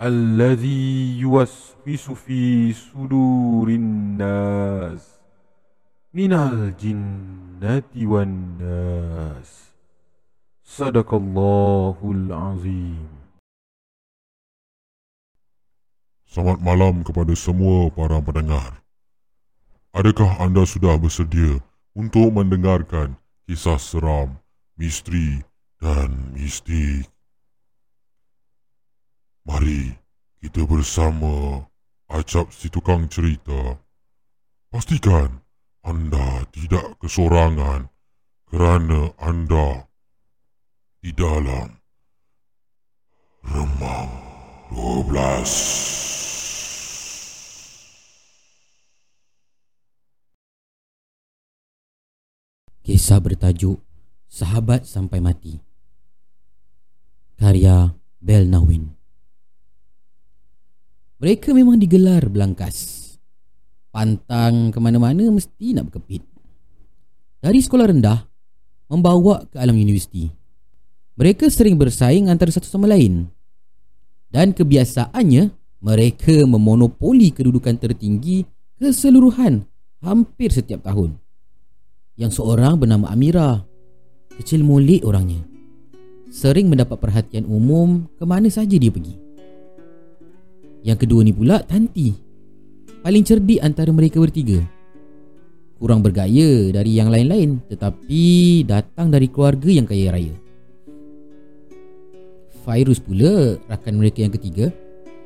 الذي يوسوس في صدور الناس من الجنة والناس صدق الله العظيم Selamat malam kepada semua para pendengar. Adakah anda sudah bersedia untuk mendengarkan kisah seram, misteri dan mistik? Mari kita bersama Acap si tukang cerita. Pastikan anda tidak kesorangan kerana anda di dalam Remang 12. Kisah bertajuk Sahabat Sampai Mati Karya Bel Nawin Mereka memang digelar belangkas Pantang ke mana-mana mesti nak berkepit Dari sekolah rendah Membawa ke alam universiti Mereka sering bersaing antara satu sama lain Dan kebiasaannya Mereka memonopoli kedudukan tertinggi Keseluruhan Hampir setiap tahun yang seorang bernama Amira. Kecil mulik orangnya. Sering mendapat perhatian umum ke mana saja dia pergi. Yang kedua ni pula Tanti. Paling cerdik antara mereka bertiga. Kurang bergaya dari yang lain-lain tetapi datang dari keluarga yang kaya raya. Fairuz pula, rakan mereka yang ketiga,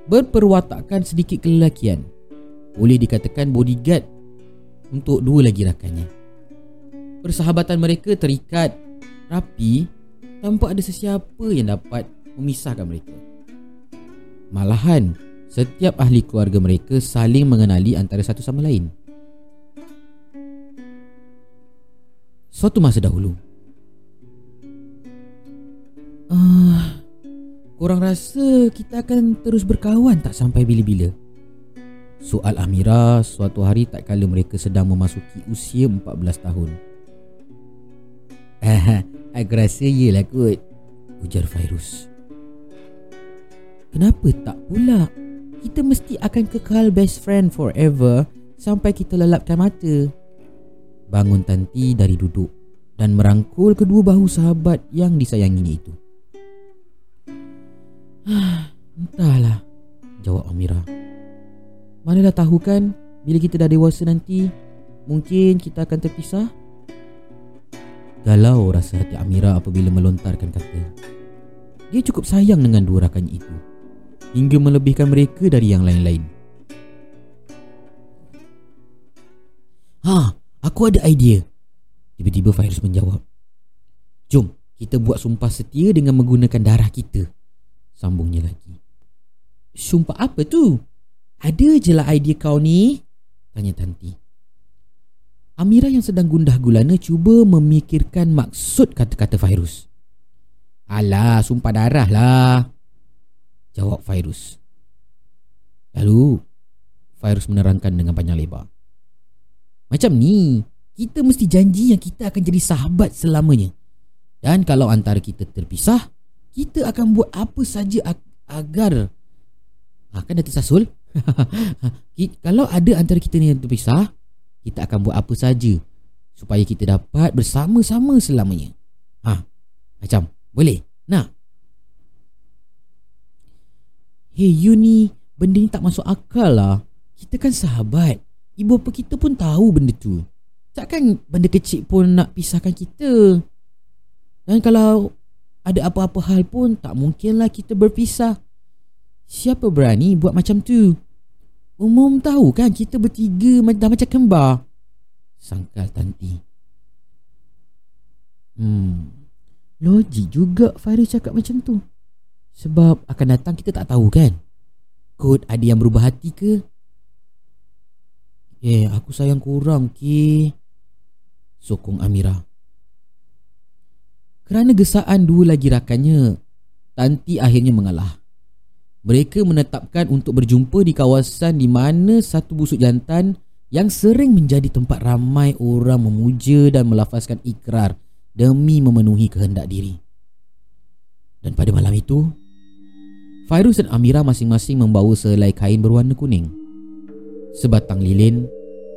berperwatakan sedikit kelelakian. Boleh dikatakan bodyguard untuk dua lagi rakannya. Persahabatan mereka terikat rapi tanpa ada sesiapa yang dapat memisahkan mereka. Malahan, setiap ahli keluarga mereka saling mengenali antara satu sama lain. Suatu masa dahulu. Uh, korang rasa kita akan terus berkawan tak sampai bila-bila? Soal Amira suatu hari tak kala mereka sedang memasuki usia 14 tahun. Ah, aku rasa iyalah kot Ujar Fairuz Kenapa tak pula Kita mesti akan kekal best friend forever Sampai kita lelapkan mata. Bangun Tanti dari duduk Dan merangkul kedua bahu sahabat yang disayanginya itu. Ah, Entahlah Jawab Amira. Manalah tahu kan Bila kita dah dewasa nanti Mungkin kita akan terpisah? Galau rasa hati Amira apabila melontarkan kata. Dia cukup sayang dengan dua rakannya itu Hingga melebihkan mereka dari yang lain-lain Ha, aku ada idea Tiba-tiba Fairuz menjawab Jom, kita buat sumpah setia dengan menggunakan darah kita Sambungnya lagi Sumpah apa tu? Ada je lah idea kau ni Tanya Tanti Amira yang sedang gundah gulana cuba memikirkan maksud kata-kata Fairuz. Alah, sumpah darah lah. Jawab Fairuz. Lalu, Fairuz menerangkan dengan panjang lebar. Macam ni, kita mesti janji yang kita akan jadi sahabat selamanya. Dan kalau antara kita terpisah, kita akan buat apa saja agar... Ha, kan dah tersasul? kalau ada antara kita ni yang terpisah, kita akan buat apa saja supaya kita dapat bersama-sama selamanya. Ha, macam boleh? Nak? Hey, you ni benda ni tak masuk akal lah. Kita kan sahabat. Ibu apa kita pun tahu benda tu. Takkan benda kecil pun nak pisahkan kita. Dan kalau ada apa-apa hal pun tak mungkinlah kita berpisah. Siapa berani buat macam tu? Umum tahu kan kita bertiga dah macam kembar. Sangkal Tanti. Hmm. Logik juga Fairuz cakap macam tu. Sebab akan datang kita tak tahu kan. Kod ada yang berubah hati ke? Eh, aku sayang kurang, Ki. Sokong Amira. Kerana gesaan dua lagi rakannya, Tanti akhirnya mengalah. Mereka menetapkan untuk berjumpa di kawasan di mana satu busuk jantan yang sering menjadi tempat ramai orang memuja dan melafazkan ikrar demi memenuhi kehendak diri. Dan pada malam itu, Fairuz dan Amira masing-masing membawa selai kain berwarna kuning, sebatang lilin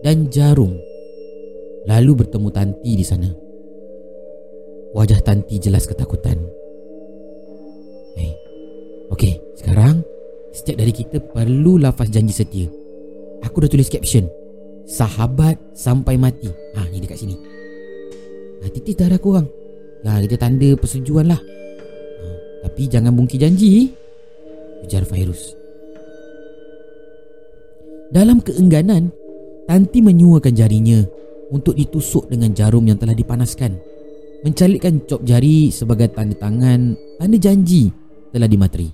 dan jarum. Lalu bertemu Tanti di sana. Wajah Tanti jelas ketakutan. Hey, okey, sekarang setiap dari kita perlu lafaz janji setia. Aku dah tulis caption. Sahabat sampai mati. Ha, ni dekat sini. Ha, titis darah korang. Ha, kita tanda persetujuan lah. Ha, tapi jangan bungki janji. Ujar Fairuz. Dalam keengganan, Tanti menyuakan jarinya untuk ditusuk dengan jarum yang telah dipanaskan. Mencalitkan cop jari sebagai tanda tangan, tanda janji telah dimateri.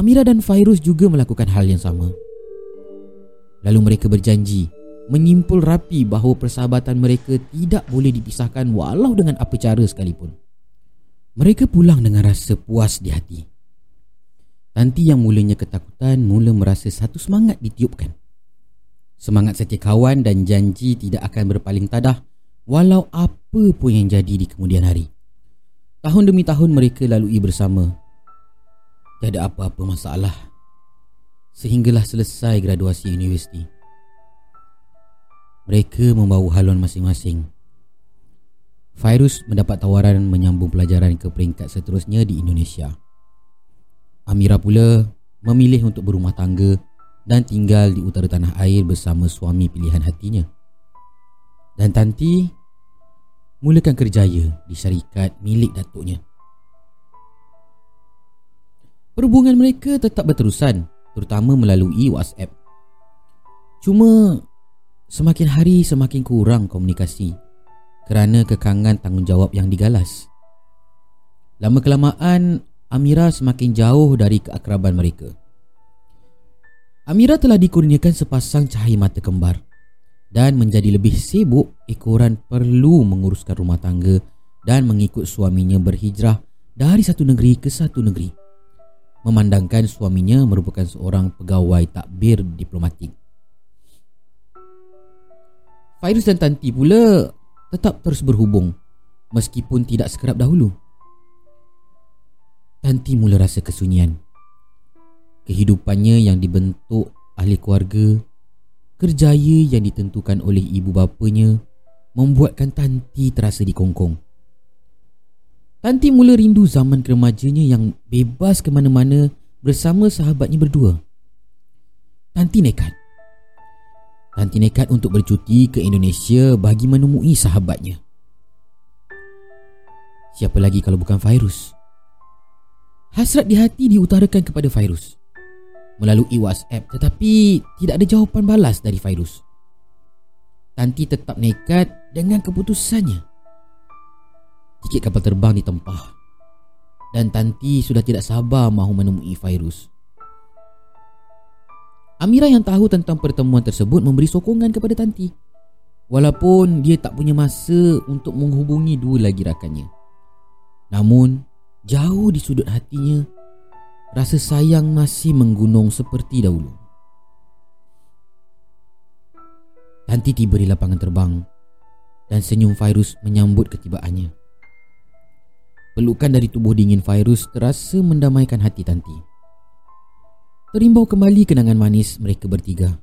Amira dan Fairuz juga melakukan hal yang sama. Lalu mereka berjanji menyimpul rapi bahawa persahabatan mereka tidak boleh dipisahkan walau dengan apa cara sekalipun. Mereka pulang dengan rasa puas di hati. Tanti yang mulanya ketakutan mula merasa satu semangat ditiupkan. Semangat setia kawan dan janji tidak akan berpaling tadah walau apa pun yang jadi di kemudian hari. Tahun demi tahun mereka lalui bersama. Tiada apa-apa masalah. Sehinggalah selesai graduasi universiti. Mereka membawa haluan masing-masing. Fairuz mendapat tawaran menyambung pelajaran ke peringkat seterusnya di Indonesia. Amira pula memilih untuk berumah tangga dan tinggal di utara tanah air bersama suami pilihan hatinya. Dan Tanti mulakan kerjaya di syarikat milik datuknya. Perhubungan mereka tetap berterusan terutama melalui WhatsApp. Cuma semakin hari semakin kurang komunikasi kerana kekangan tanggungjawab yang digalas. Lama kelamaan Amira semakin jauh dari keakraban mereka. Amira telah dikurniakan sepasang cahaya mata kembar dan menjadi lebih sibuk ekoran perlu menguruskan rumah tangga dan mengikut suaminya berhijrah dari satu negeri ke satu negeri memandangkan suaminya merupakan seorang pegawai takbir diplomatik. Fairuz dan Tanti pula tetap terus berhubung meskipun tidak sekerap dahulu. Tanti mula rasa kesunyian. Kehidupannya yang dibentuk ahli keluarga Kerjaya yang ditentukan oleh ibu bapanya membuatkan Tanti terasa dikongkong. Tanti mula rindu zaman keremajanya yang bebas ke mana-mana bersama sahabatnya berdua. Tanti nekat. Tanti nekat untuk bercuti ke Indonesia bagi menemui sahabatnya. Siapa lagi kalau bukan Fairuz? Hasrat di hati diutarakan kepada Fairuz melalui WhatsApp tetapi tidak ada jawapan balas dari Fairuz. Tanti tetap nekat dengan keputusannya. Tiket kapal terbang ditempah dan Tanti sudah tidak sabar mahu menemui Fairuz. Amira yang tahu tentang pertemuan tersebut memberi sokongan kepada Tanti. Walaupun dia tak punya masa untuk menghubungi dua lagi rakannya. Namun, jauh di sudut hatinya, Rasa sayang masih menggunung seperti dahulu. Tanti tiba di lapangan terbang dan senyum Fairuz menyambut ketibaannya. Pelukan dari tubuh dingin Fairuz terasa mendamaikan hati Tanti. Terimbau kembali kenangan manis mereka bertiga.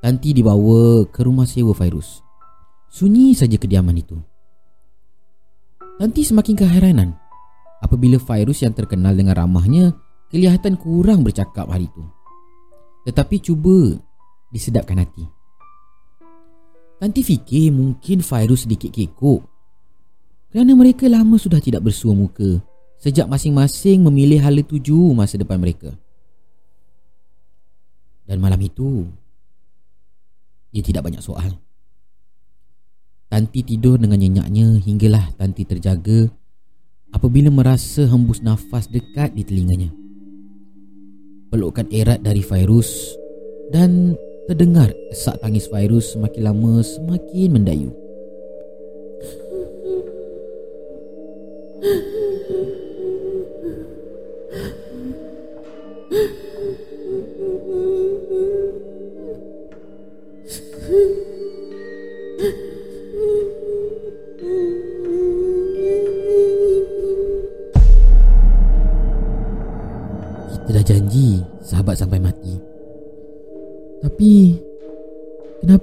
Tanti dibawa ke rumah sewa Fairuz. Sunyi saja kediaman itu. Tanti semakin keheranan apabila Fairuz yang terkenal dengan ramahnya kelihatan kurang bercakap hari itu. Tetapi cuba disedapkan hati. Tanti fikir mungkin Fairuz sedikit kekok kerana mereka lama sudah tidak bersua muka sejak masing-masing memilih hala tuju masa depan mereka. Dan malam itu, dia tidak banyak soal. Tanti tidur dengan nyenyaknya hinggalah Tanti terjaga apabila merasa hembus nafas dekat di telinganya. Pelukan erat dari Fairuz Dan terdengar esak tangis virus semakin lama semakin mendayu.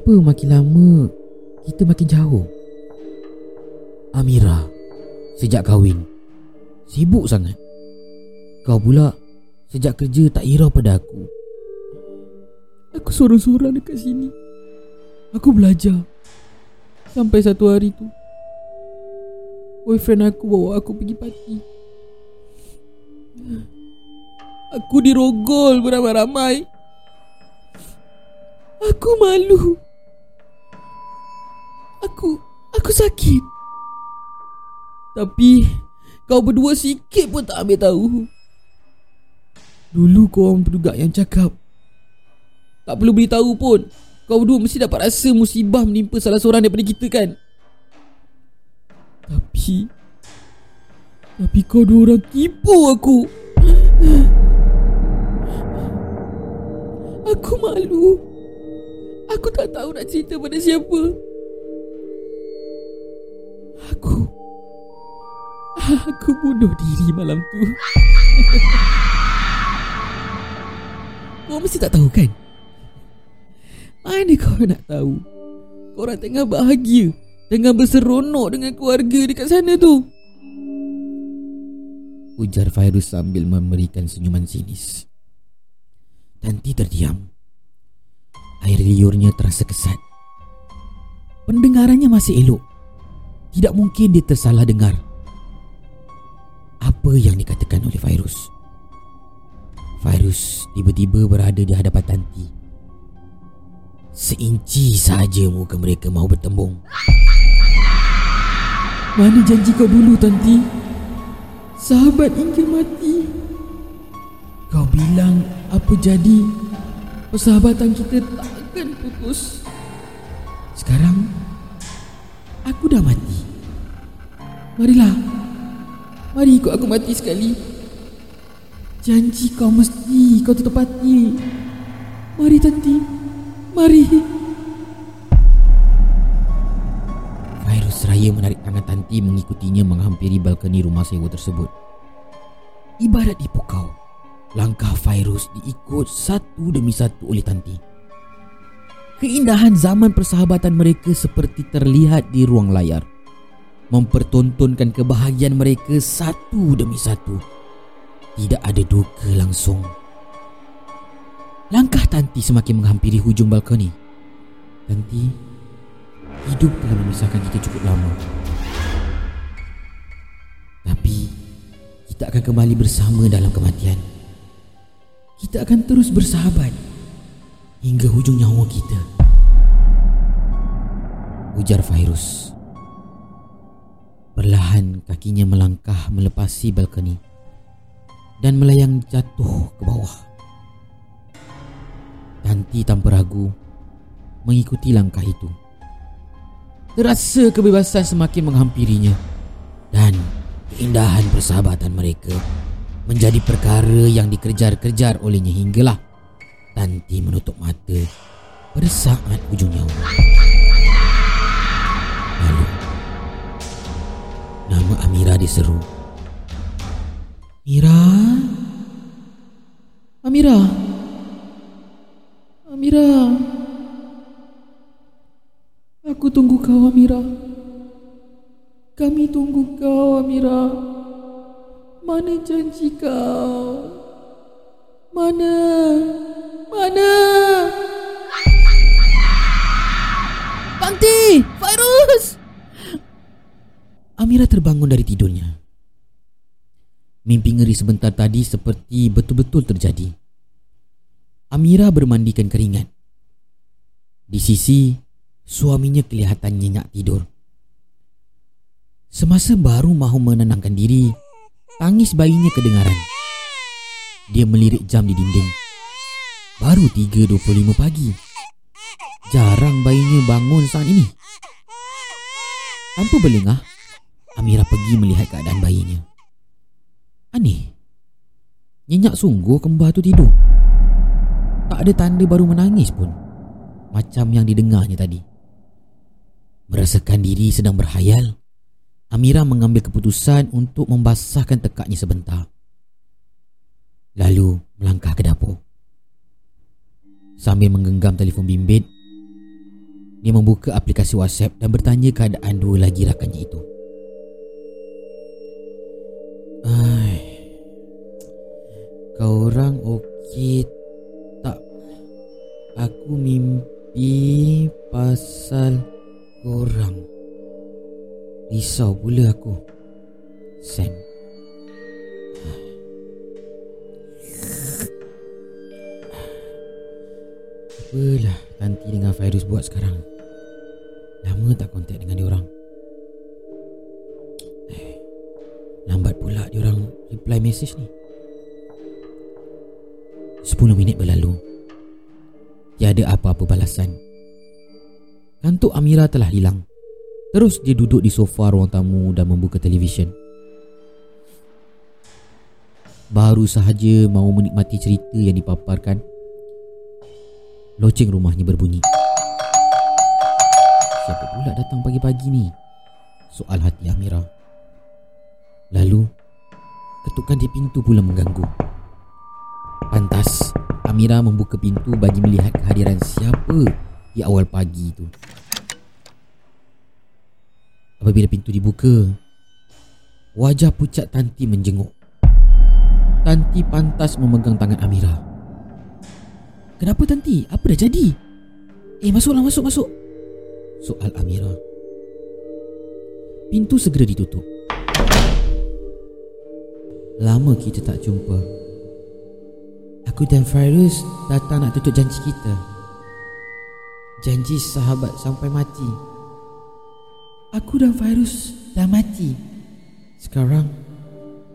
Kenapa makin lama kita makin jauh? Amira sejak kahwin sibuk sangat. Kau pula sejak kerja tak hirau pada aku. Aku sorang-sorang dekat sini. Aku belajar. Sampai satu hari tu Boyfriend aku bawa aku pergi parti Aku dirogol beramai-ramai Aku malu Aku Aku sakit. Tapi Kau berdua sikit pun tak ambil tahu. Dulu kau orang penduga yang cakap. Tak perlu beritahu pun. Kau berdua mesti dapat rasa musibah menimpa salah seorang daripada kita kan? Tapi Tapi kau dua orang tipu aku. Aku malu. Aku tak tahu nak cerita pada siapa Aku. Aku bunuh diri malam tu. Kau mesti tak tahu kan? Mana kau nak tahu? Korang tengah bahagia Tengah berseronok dengan keluarga dekat sana tu. Ujar Fairuz sambil memberikan senyuman sinis. Tanti terdiam. Air liurnya terasa kesat. Pendengarannya masih elok Tidak mungkin dia tersalah dengar Apa yang dikatakan oleh Fairuz. Fairuz tiba-tiba berada di hadapan Tanti. Seinci saja muka mereka mahu bertembung. Mana janji kau dulu Tanti? Sahabat hingga mati. Kau bilang apa jadi? Persahabatan kita takkan putus. Sekarang Aku dah mati Marilah Mari ikut aku mati sekali Janji kau mesti kau tetapati Mari Tanti Mari Virus seraya menarik tangan Tanti mengikutinya menghampiri balkoni rumah sewa tersebut. Ibarat dipukau, langkah Virus diikut satu demi satu oleh Tanti. Keindahan zaman persahabatan mereka seperti terlihat di ruang layar. Mempertontonkan kebahagiaan mereka satu demi satu. Tidak ada duka langsung. Langkah Tanti semakin menghampiri hujung balkoni. Tanti, hidup telah memisahkan kita cukup lama. Tapi, kita akan kembali bersama dalam kematian. Kita akan terus bersahabat hingga hujung nyawa kita. Ujar Fairuz. Perlahan kakinya melangkah melepasi balkoni dan melayang jatuh ke bawah. Tanti tanpa ragu mengikuti langkah itu. Terasa kebebasan semakin menghampirinya dan keindahan persahabatan mereka menjadi perkara yang dikejar-kejar olehnya hinggalah Tanti menutup mata pada saat hujung nyawa. Nama Amira diseru. Mira? Amira? Amira? Aku tunggu kau Amira. Kami tunggu kau Amira. Mana janji kau? Mana? Mana? Tanti! Virus! Amira terbangun dari tidurnya. Mimpi ngeri sebentar tadi seperti betul-betul terjadi. Amira bermandikan keringat. Di sisi, suaminya kelihatan nyenyak tidur. Semasa baru mahu menenangkan diri, tangis bayinya kedengaran. Dia melirik jam di dinding. Baru 3.25 pagi. Jarang bayinya bangun saat ini. Tanpa berlengah, Amira pergi melihat keadaan bayinya. Aneh. Nyenyak sungguh kembar tu tidur. Tak ada tanda baru menangis pun. Macam yang didengarnya tadi. Merasakan diri sedang berhayal, Amira mengambil keputusan untuk membasahkan tekaknya sebentar. Lalu melangkah ke dapur. Sambil menggenggam telefon bimbit, dia membuka aplikasi WhatsApp dan bertanya keadaan dua lagi rakannya itu. Ai. Kau orang okey tak? Aku mimpi pasal korang. Risau pula aku. Sam. Apalah Tanti dengan Fairuz buat sekarang Lama tak kontak dengan diorang pula diorang reply message ni. 10 minit berlalu. Tiada apa-apa balasan. Kantuk Amira telah hilang. Terus dia duduk di sofa ruang tamu dan membuka televisyen. Baru sahaja mahu menikmati cerita yang dipaparkan Loceng rumahnya berbunyi. Siapa pula datang pagi-pagi ni? Soal hati Amira Lalu Ketukan di pintu pula mengganggu. Pantas Amira membuka pintu bagi melihat kehadiran siapa di awal pagi itu. Apabila pintu dibuka Wajah pucat Tanti menjenguk. Tanti pantas memegang tangan Amira. Kenapa Tanti? Apa dah jadi? Eh masuklah masuk masuk. Soal Amira. Pintu segera ditutup Lama kita tak jumpa. Aku dan Fairuz datang nak tutup janji kita. Janji sahabat sampai mati. Aku dan Fairuz dah mati. Sekarang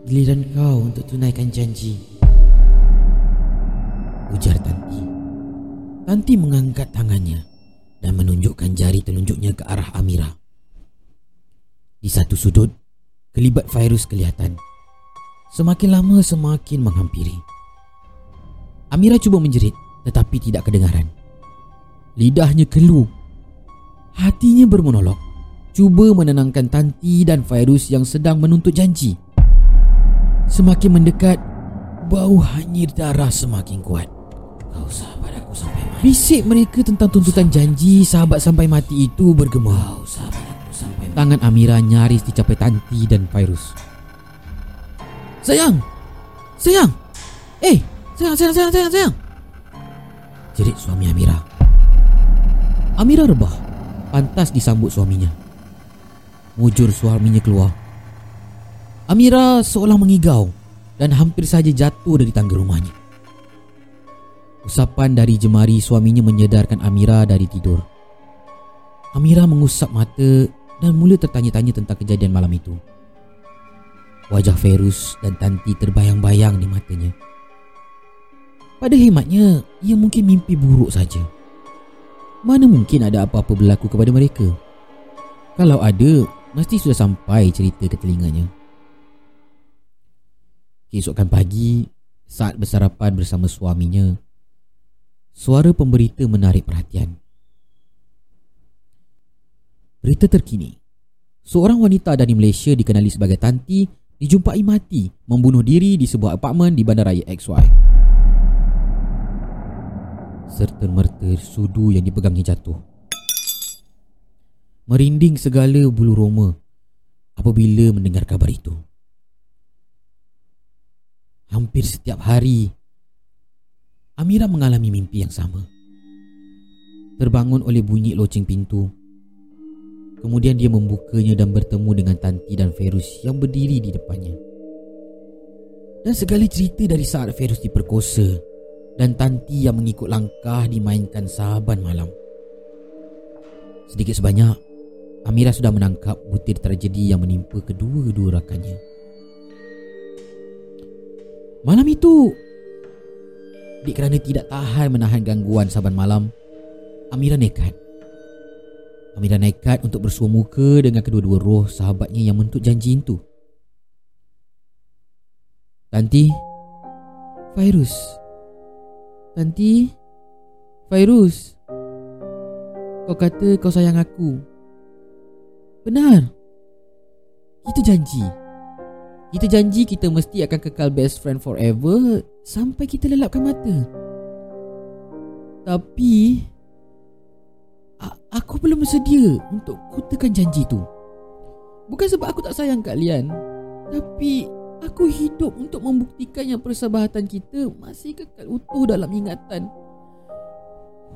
Giliran kau untuk tunaikan janji. Ujar Tanti. Tanti mengangkat tangannya dan menunjukkan jari telunjuknya ke arah Amira. Di satu sudut, kelibat virus kelihatan. Semakin lama semakin menghampiri. Amira cuba menjerit tetapi tidak kedengaran. Lidahnya kelu. Hatinya bermonolog. Cuba menenangkan Tanti dan virus yang sedang menuntut janji. Semakin mendekat, bau hanyir darah semakin kuat. Kau sahabat aku sampai mati. Bisik mereka tentang tuntutan janji sahabat sampai mati itu bergema. Kau sahabat aku sampai mati. Tangan Amira nyaris dicapai Tanti dan Virus. Sayang! Sayang! Eh! Sayang, sayang, sayang, sayang, sayang! Jerit suami Amira. Amira rebah. Pantas disambut suaminya. Mujur suaminya keluar. Amira seolah mengigau dan hampir saja jatuh dari tangga rumahnya. Usapan dari jemari suaminya menyedarkan Amira dari tidur. Amira mengusap mata dan mula tertanya-tanya tentang kejadian malam itu. Wajah Ferus dan Tanti terbayang-bayang di matanya. Pada hematnya, ia mungkin mimpi buruk saja. Mana mungkin ada apa-apa berlaku kepada mereka? Kalau ada, mesti sudah sampai cerita ke telinganya. Keesokan pagi, saat bersarapan bersama suaminya, Suara pemberita menarik perhatian. Berita terkini. Seorang wanita dari Malaysia dikenali sebagai Tanti dijumpai mati membunuh diri di sebuah apartmen di bandaraya XY. Serta merta sudu yang dipegangnya jatuh. Merinding segala bulu roma apabila mendengar kabar itu. Hampir setiap hari Amira mengalami mimpi yang sama. Terbangun oleh bunyi loceng pintu. Kemudian dia membukanya dan bertemu dengan Tanti dan Ferus yang berdiri di depannya. Dan segala cerita dari saat Ferus diperkosa dan Tanti yang mengikut langkah dimainkan saban malam. Sedikit sebanyak, Amira sudah menangkap butir tragedi yang menimpa kedua-dua rakannya. Malam itu, Dik kerana tidak tahan menahan gangguan saban malam, Amira nekat. Amira nekat untuk bersua muka dengan kedua-dua roh sahabatnya yang mentuk janji itu. Tanti, Fairuz. Tanti, Fairuz. Kau kata kau sayang aku. Benar. Kita janji. Kita janji kita mesti akan kekal best friend forever sampai kita lelapkan mata. Tapi aku belum bersedia untuk kutakan janji tu. Bukan sebab aku tak sayang kalian, tapi aku hidup untuk membuktikan yang persahabatan kita masih kekal utuh dalam ingatan.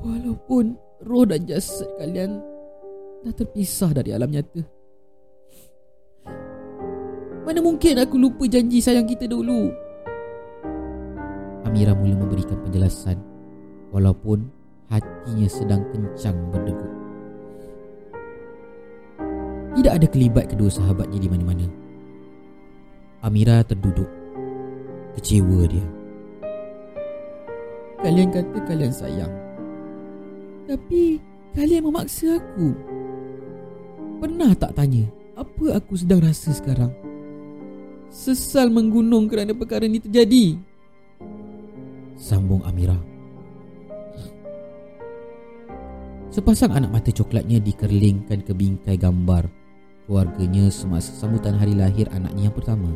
Walaupun roh dan jasad kalian dah terpisah dari alam nyata. Mana mungkin aku lupa janji sayang kita dulu? Amira mula memberikan penjelasan walaupun hatinya sedang kencang berdegup. Tidak ada kelibat kedua sahabatnya di mana-mana. Amira terduduk. Kecewa dia. Kalian kata kalian sayang. Tapi kalian memaksa aku. Pernah tak tanya apa aku sedang rasa sekarang? Sesal menggunung kerana perkara ini terjadi. Sambung Amira. Sepasang anak mata coklatnya dikerlingkan ke bingkai gambar keluarganya semasa sambutan hari lahir anaknya yang pertama.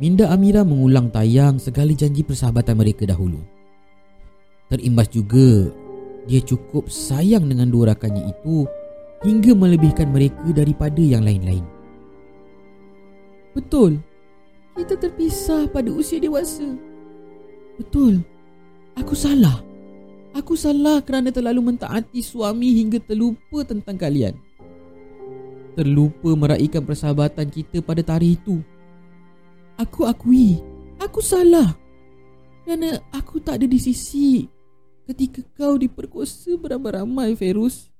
Minda Amira mengulang tayang segala janji persahabatan mereka dahulu. Terimbas juga dia cukup sayang dengan dua rakannya itu hingga melebihkan mereka daripada yang lain-lain. Betul. Kita terpisah pada usia dewasa. Betul. Aku salah. Aku salah kerana terlalu mentaati suami hingga terlupa tentang kalian. Terlupa meraihkan persahabatan kita pada tarikh itu. Aku akui, aku salah. Kerana aku tak ada di sisi ketika kau diperkosa beramai-ramai, Ferus.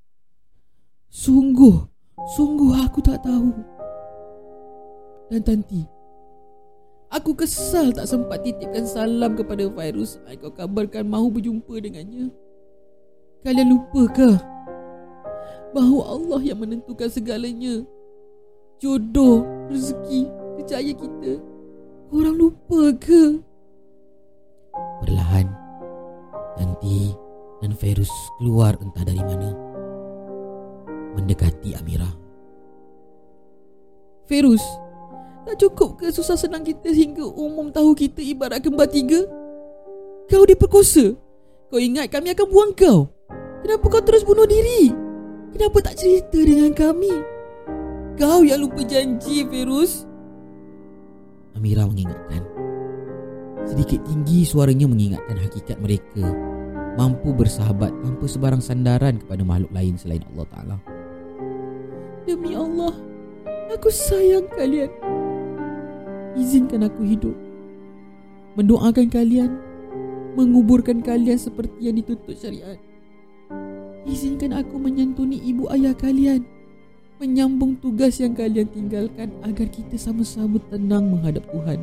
Sungguh, sungguh aku tak tahu. Dan Tanti, aku kesal tak sempat titipkan salam kepada Fairuz. Kau kabarkan mahu berjumpa dengannya. Kalian lupakah bahawa Allah yang menentukan segalanya? Jodoh, rezeki, kerjaya kita. Korang lupa ke? Perlahan, Tanti dan Ferus keluar entah dari mana. Mendekati Amira. Ferus, tak cukup ke susah senang kita hingga umum tahu kita ibarat kembar tiga? Kau diperkosa. Kau ingat kami akan buang kau. Kenapa kau terus bunuh diri? Kenapa tak cerita dengan kami? Kau yang lupa janji, Ferus. Amira mengingatkan. Sedikit tinggi suaranya mengingatkan hakikat mereka mampu bersahabat tanpa sebarang sandaran kepada makhluk lain selain Allah Ta'ala. Demi Allah, aku sayang kalian. Izinkan aku hidup. Mendoakan kalian, menguburkan kalian seperti yang dituntut syariat. Izinkan aku menyantuni ibu ayah kalian. Menyambung tugas yang kalian tinggalkan agar kita sama-sama tenang menghadap Tuhan.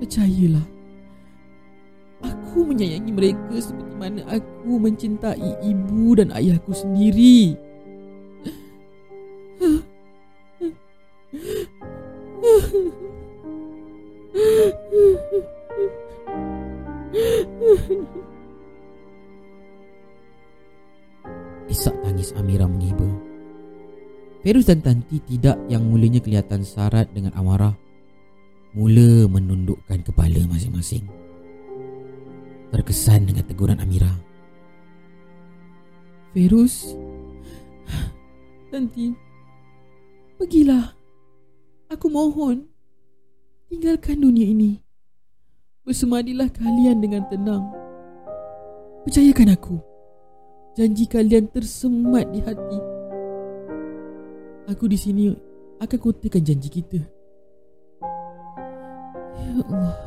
Percayalah, aku menyayangi mereka seperti mana aku mencintai ibu dan ayahku sendiri. Tangis Amira mengiba. Ferus dan Tanti tidak yang mulanya kelihatan sarat dengan amarah mula menundukkan kepala masing-masing. Terkesan dengan teguran Amira. Ferus, Tanti, pergilah. Aku mohon, tinggalkan dunia ini. Bersemadilah kalian dengan tenang. Percayakan aku. Janji kalian tersemat di hati. Aku di sini akan kotakan janji kita. Ya Allah.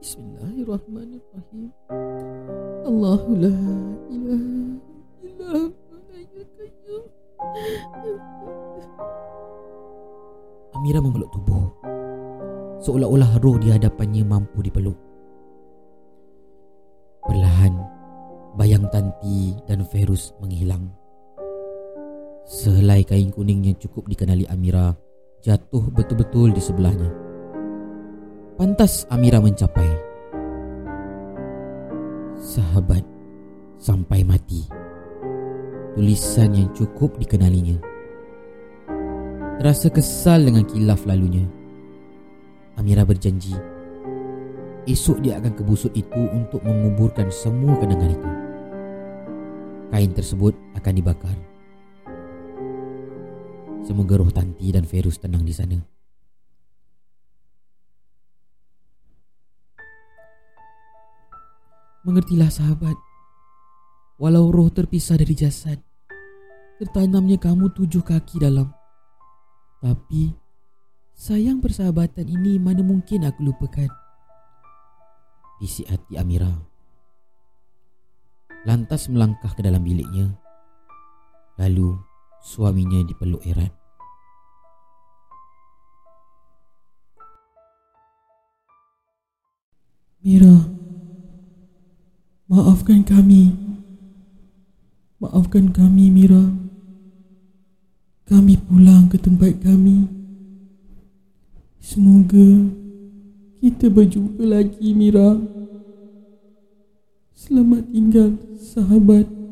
Bismillahirrahmanirrahim. Allahu la ilaha illa. Amira memeluk tubuh. seolah-olah roh di hadapannya mampu dipeluk. Tanti dan Ferus menghilang. Sehelai kain kuning yang cukup dikenali Amira jatuh betul-betul di sebelahnya. Pantas Amira mencapai. Sahabat sampai mati. Tulisan yang cukup dikenalinya. Terasa kesal dengan kilaf lalunya. Amira berjanji esok dia akan ke busut itu untuk menguburkan semua kenangan itu. Kain tersebut akan dibakar. Semoga roh Tanti dan Ferus tenang di sana. Mengertilah sahabat, walau roh terpisah dari jasad, tertanamnya kamu tujuh kaki dalam. Tapi, sayang persahabatan ini mana mungkin aku lupakan. Bisik hati Amira. Lantas melangkah ke dalam biliknya. Lalu, suaminya dipeluk erat. Mira, maafkan kami. Maafkan kami, Mira. Kami pulang ke tempat kami. Semoga kita berjumpa lagi, Mira. Selamat tinggal, sahabat.